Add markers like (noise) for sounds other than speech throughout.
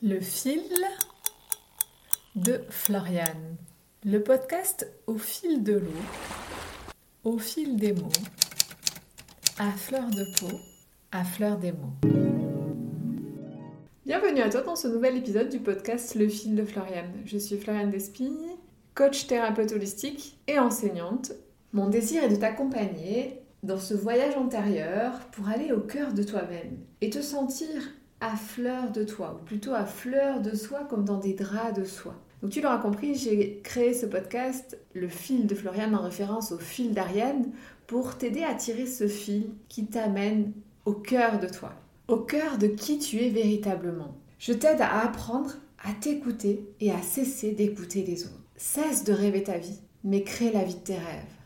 Le fil de Floriane. Le podcast au fil de l'eau, au fil des mots, à fleur de peau, à fleur des mots. Bienvenue à toi dans ce nouvel épisode du podcast Le fil de Floriane. Je suis Floriane Despigny, coach thérapeute holistique et enseignante. Mon désir est de t'accompagner dans ce voyage intérieur pour aller au cœur de toi-même et te sentir à fleur de toi, ou plutôt à fleur de soi comme dans des draps de soie. Donc tu l'auras compris, j'ai créé ce podcast, le fil de Floriane en référence au fil d'Ariane, pour t'aider à tirer ce fil qui t'amène au cœur de toi, au cœur de qui tu es véritablement. Je t'aide à apprendre à t'écouter et à cesser d'écouter les autres. Cesse de rêver ta vie, mais crée la vie de tes rêves.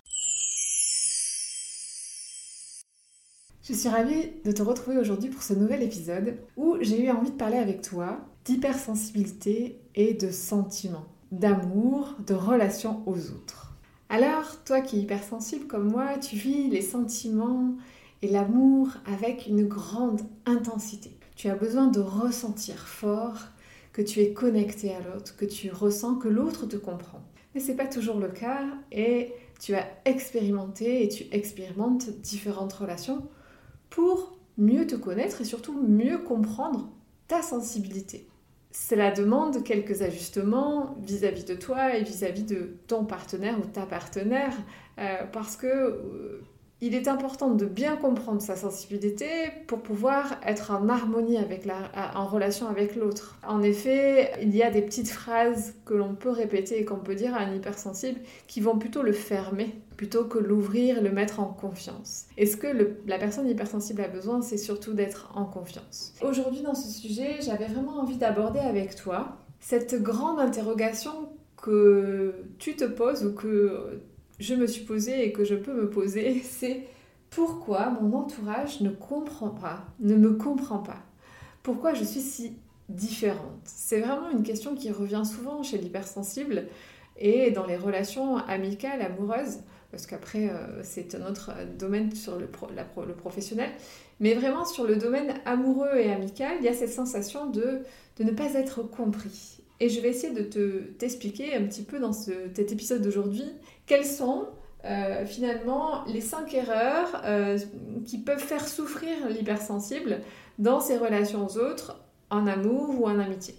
Je suis ravie de te retrouver aujourd'hui pour ce nouvel épisode où j'ai eu envie de parler avec toi d'hypersensibilité et de sentiments, d'amour, de relation aux autres. Alors, toi qui es hypersensible comme moi, tu vis les sentiments et l'amour avec une grande intensité. Tu as besoin de ressentir fort que tu es connecté à l'autre, que tu ressens que l'autre te comprend. Mais ce n'est pas toujours le cas et tu as expérimenté et tu expérimentes différentes relations pour mieux te connaître et surtout mieux comprendre ta sensibilité. Cela demande quelques ajustements vis-à-vis de toi et vis-à-vis de ton partenaire ou ta partenaire euh, parce que euh, il est important de bien comprendre sa sensibilité pour pouvoir être en harmonie avec la, en relation avec l'autre. En effet, il y a des petites phrases que l'on peut répéter et qu'on peut dire à un hypersensible qui vont plutôt le fermer plutôt que l'ouvrir, le mettre en confiance. Et ce que la personne hypersensible a besoin, c'est surtout d'être en confiance? Aujourd'hui, dans ce sujet, j'avais vraiment envie d'aborder avec toi cette grande interrogation que tu te poses ou que je me suis posée et que je peux me poser, (laughs) c'est pourquoi mon entourage ne comprend pas, ne me comprend pas? Pourquoi je suis si différente? C'est vraiment une question qui revient souvent chez l'hypersensible et dans les relations amicales, amoureuses, parce qu'après euh, c'est un autre domaine sur le, professionnel, mais vraiment sur le domaine amoureux et amical, il y a cette sensation de, de ne pas être compris. Et je vais essayer de te, t'expliquer un petit peu dans cet épisode d'aujourd'hui quelles sont euh, finalement les cinq erreurs euh, qui peuvent faire souffrir l'hypersensible dans ses relations aux autres, en amour ou en amitié.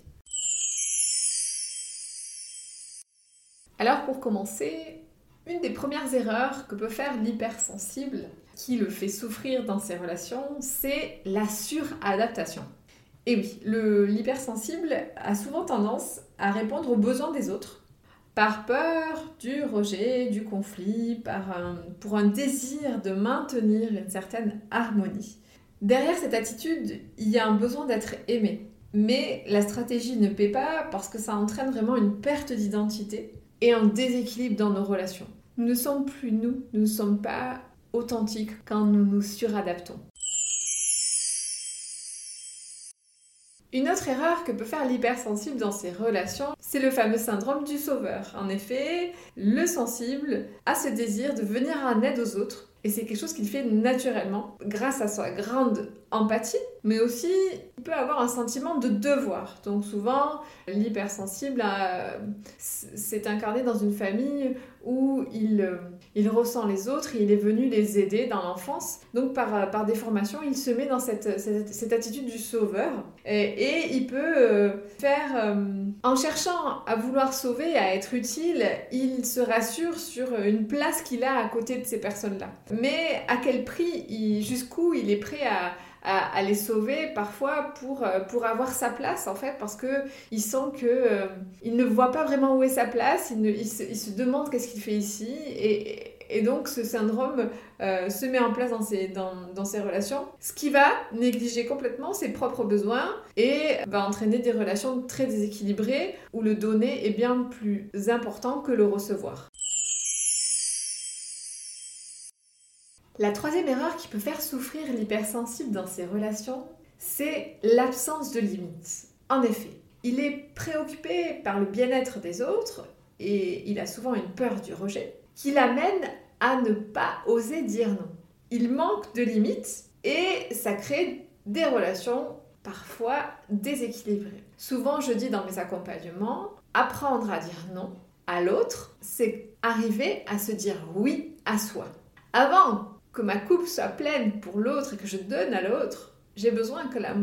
Alors pour commencer, une des premières erreurs que peut faire l'hypersensible qui le fait souffrir dans ses relations, c'est la suradaptation. Et oui, l'hypersensible a souvent tendance à répondre aux besoins des autres par peur du rejet, du conflit, par pour un désir de maintenir une certaine harmonie. Derrière cette attitude, il y a un besoin d'être aimé. Mais la stratégie ne paie pas parce que ça entraîne vraiment une perte d'identité et un déséquilibre dans nos relations. Nous ne sommes plus nous, nous ne sommes pas authentiques quand nous nous suradaptons. Une autre erreur que peut faire l'hypersensible dans ses relations, c'est le fameux syndrome du sauveur. En effet, le sensible a ce désir de venir en aide aux autres et c'est quelque chose qu'il fait naturellement grâce à sa grande empathie, mais aussi il peut avoir un sentiment de devoir. Donc souvent, l'hypersensible s'est incarné dans une famille où il, euh, il ressent les autres il est venu les aider dans l'enfance. Donc par, euh, par déformation, il se met dans cette, cette, attitude du sauveur et, il peut euh, faire, en cherchant à vouloir sauver, à être utile, il se rassure sur une place qu'il a à côté de ces personnes-là. Mais à quel prix, jusqu'où il est prêt à à, les sauver parfois pour, euh, pour avoir sa place en fait parce que il sent que euh, il ne voit pas vraiment où est sa place, il, il, se, demande qu'est-ce qu'il fait ici et, et, donc ce syndrome euh, se met en place dans ses, dans, dans ses relations, ce qui va négliger complètement ses propres besoins et va entraîner des relations très déséquilibrées où le donner est bien plus important que le recevoir. La troisième erreur qui peut faire souffrir l'hypersensible dans ses relations, c'est l'absence de limites. En effet, il est préoccupé par le bien-être des autres et il a souvent une peur du rejet qui l'amène à ne pas oser dire non. Il manque de limites et ça crée des relations parfois déséquilibré. Souvent, je dis dans mes accompagnements, apprendre à dire non à l'autre, c'est arriver à se dire oui à soi. Avant que ma coupe soit pleine pour l'autre et que je donne à l'autre, j'ai besoin que la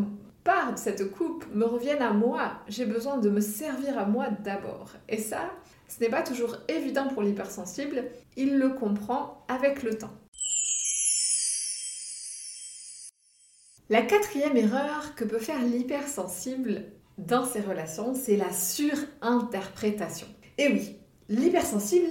part de cette coupe me revienne à moi. J'ai besoin de me servir à moi d'abord. Et ça, ce n'est pas toujours évident pour l'hypersensible. Il le comprend avec le temps. La quatrième erreur que peut faire l'hypersensible dans ses relations, c'est la surinterprétation. Et oui, l'hypersensible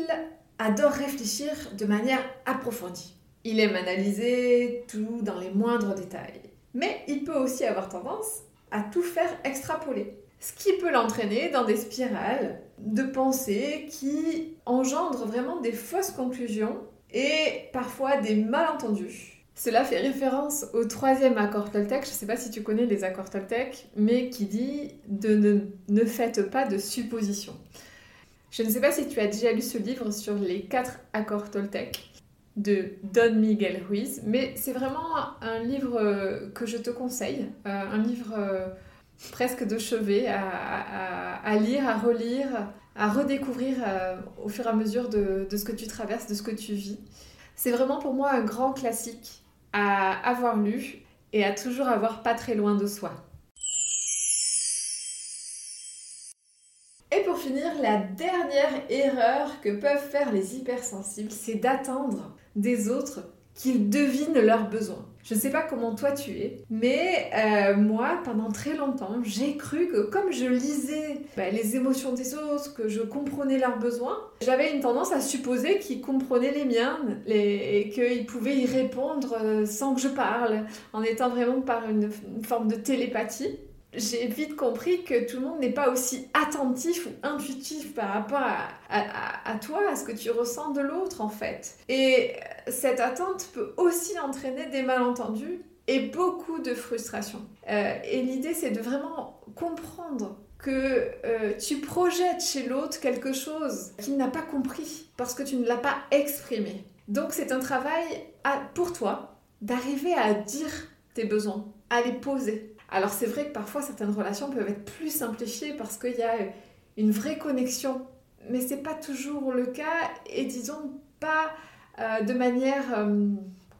adore réfléchir de manière approfondie. Il aime analyser tout dans les moindres détails. Mais il peut aussi avoir tendance à tout faire extrapoler. Ce qui peut l'entraîner dans des spirales de pensée qui engendrent vraiment des fausses conclusions et parfois des malentendus. Cela fait référence au troisième accord Toltec. Je ne sais pas si tu connais les accords Toltec, mais qui dit de ne, ne faites pas de suppositions. Je ne sais pas si tu as déjà lu ce livre sur les quatre accords Toltec de Don Miguel Ruiz, mais c'est vraiment un livre euh, que je te conseille, euh, un livre euh, presque de chevet à, lire, à relire, à redécouvrir au fur et à mesure de, de ce que tu traverses, de ce que tu vis. C'est vraiment pour moi un grand classique à avoir lu et à toujours avoir pas très loin de soi. Et pour finir, la dernière erreur que peuvent faire les hypersensibles, c'est d'attendre des autres qu'ils devinent leurs besoins. Je ne sais pas comment toi tu es, mais euh, moi, pendant très longtemps, j'ai cru que comme je lisais bah, les émotions des autres, que je comprenais leurs besoins, j'avais une tendance à supposer qu'ils comprenaient les miens et qu'ils pouvaient y répondre euh, sans que je parle, en étant vraiment par une forme de télépathie j'ai vite compris que tout le monde n'est pas aussi attentif ou intuitif par rapport à, toi, à ce que tu ressens de l'autre en fait. Et cette attente peut aussi entraîner des malentendus et beaucoup de frustration. Euh, et l'idée c'est de vraiment comprendre que euh, tu projettes chez l'autre quelque chose qu'il n'a pas compris parce que tu ne l'as pas exprimé. Donc c'est un travail pour toi d'arriver à dire tes besoins, à les poser, alors c'est vrai que parfois certaines relations peuvent être plus simplifiées parce qu'il y a une vraie connexion, mais c'est pas toujours le cas et disons pas euh, de manière euh,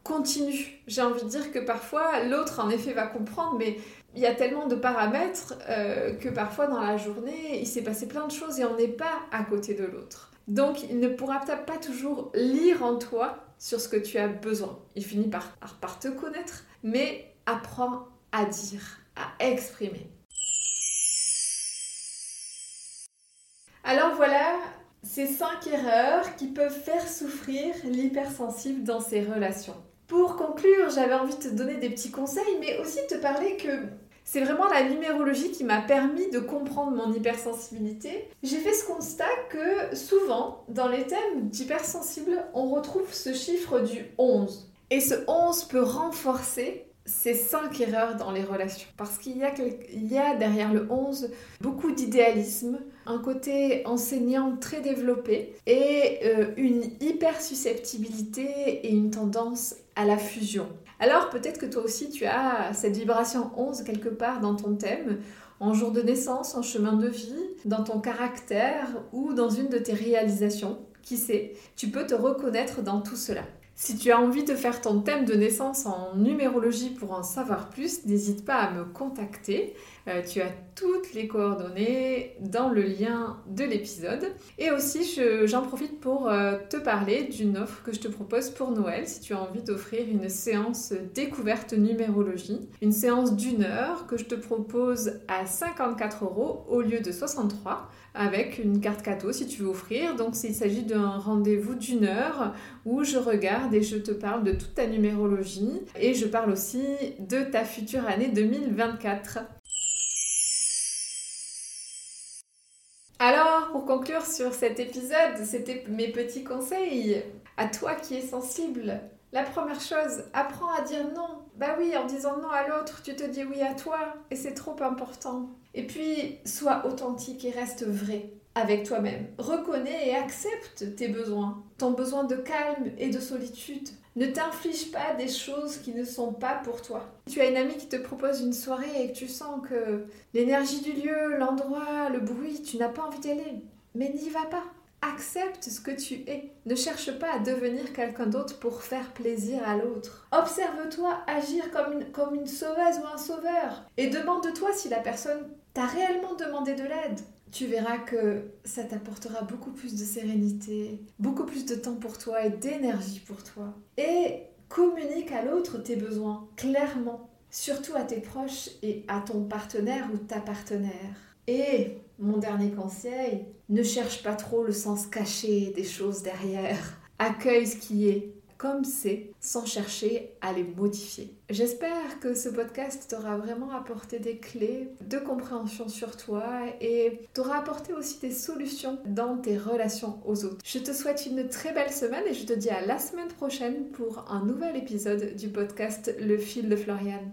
continue. J'ai envie de dire que parfois l'autre en effet va comprendre, mais il y a tellement de paramètres euh, que parfois dans la journée il s'est passé plein de choses et on n'est pas à côté de l'autre. Donc il ne pourra pas toujours lire en toi sur ce que tu as besoin. Il finit par te connaître, mais apprends à dire à exprimer. Alors voilà ces cinq erreurs qui peuvent faire souffrir l'hypersensible dans ses relations. Pour conclure, j'avais envie de te donner des petits conseils, mais aussi de te parler que c'est vraiment la numérologie qui m'a permis de comprendre mon hypersensibilité. J'ai fait ce constat que souvent, dans les thèmes d'hypersensible, on retrouve ce chiffre du 11. Et ce 11 peut renforcer ces cinq erreurs dans les relations. Parce qu'il y, a, derrière le 11 beaucoup d'idéalisme, un côté enseignant très développé et euh, une hyper susceptibilité et une tendance à la fusion. Alors peut-être que toi aussi tu as cette vibration 11 quelque part dans ton thème, en jour de naissance, en chemin de vie, dans ton caractère ou dans une de tes réalisations. Qui sait, tu peux te reconnaître dans tout cela. Si tu as envie de faire ton thème de naissance en numérologie pour en savoir plus, n'hésite pas à me contacter. Euh, tu as toutes les coordonnées dans le lien de l'épisode. Et aussi, j'en profite pour euh, te parler d'une offre que je te propose pour Noël si tu as envie d'offrir une séance découverte numérologie. Une séance d'une heure que je te propose à 54 euros au lieu de 63 avec une carte cadeau si tu veux offrir. Donc il s'agit d'un rendez-vous d'une heure où je regarde et je te parle de toute ta numérologie et je parle aussi de ta future année 2024. Alors, pour conclure sur cet épisode, c'était mes petits conseils à toi qui es sensible. La première chose, apprends à dire non. Bah oui, en disant non à l'autre, tu te dis oui à toi et c'est trop important. Et puis, sois authentique et reste vrai avec toi-même. Reconnais et accepte tes besoins. Ton besoin de calme et de solitude. Ne t'inflige pas des choses qui ne sont pas pour toi. Tu as une amie qui te propose une soirée et que tu sens que l'énergie du lieu, l'endroit, le bruit, tu n'as pas envie d'y aller, mais n'y va pas. Accepte ce que tu es. Ne cherche pas à devenir quelqu'un d'autre pour faire plaisir à l'autre. Observe-toi agir comme une, comme une sauveuse ou un sauveur. Et demande-toi si la personne t'a réellement demandé de l'aide tu verras que ça t'apportera beaucoup plus de sérénité, beaucoup plus de temps pour toi et d'énergie pour toi. Et communique à l'autre tes besoins clairement, surtout à tes proches et à ton partenaire ou ta partenaire. Et mon dernier conseil, ne cherche pas trop le sens caché des choses derrière. Accueille ce qui est comme c'est sans chercher à les modifier. J'espère que ce podcast t'aura vraiment apporté des clés de compréhension sur toi et t'aura apporté aussi des solutions dans tes relations aux autres. Je te souhaite une très belle semaine et je te dis à la semaine prochaine pour un nouvel épisode du podcast Le fil de Floriane.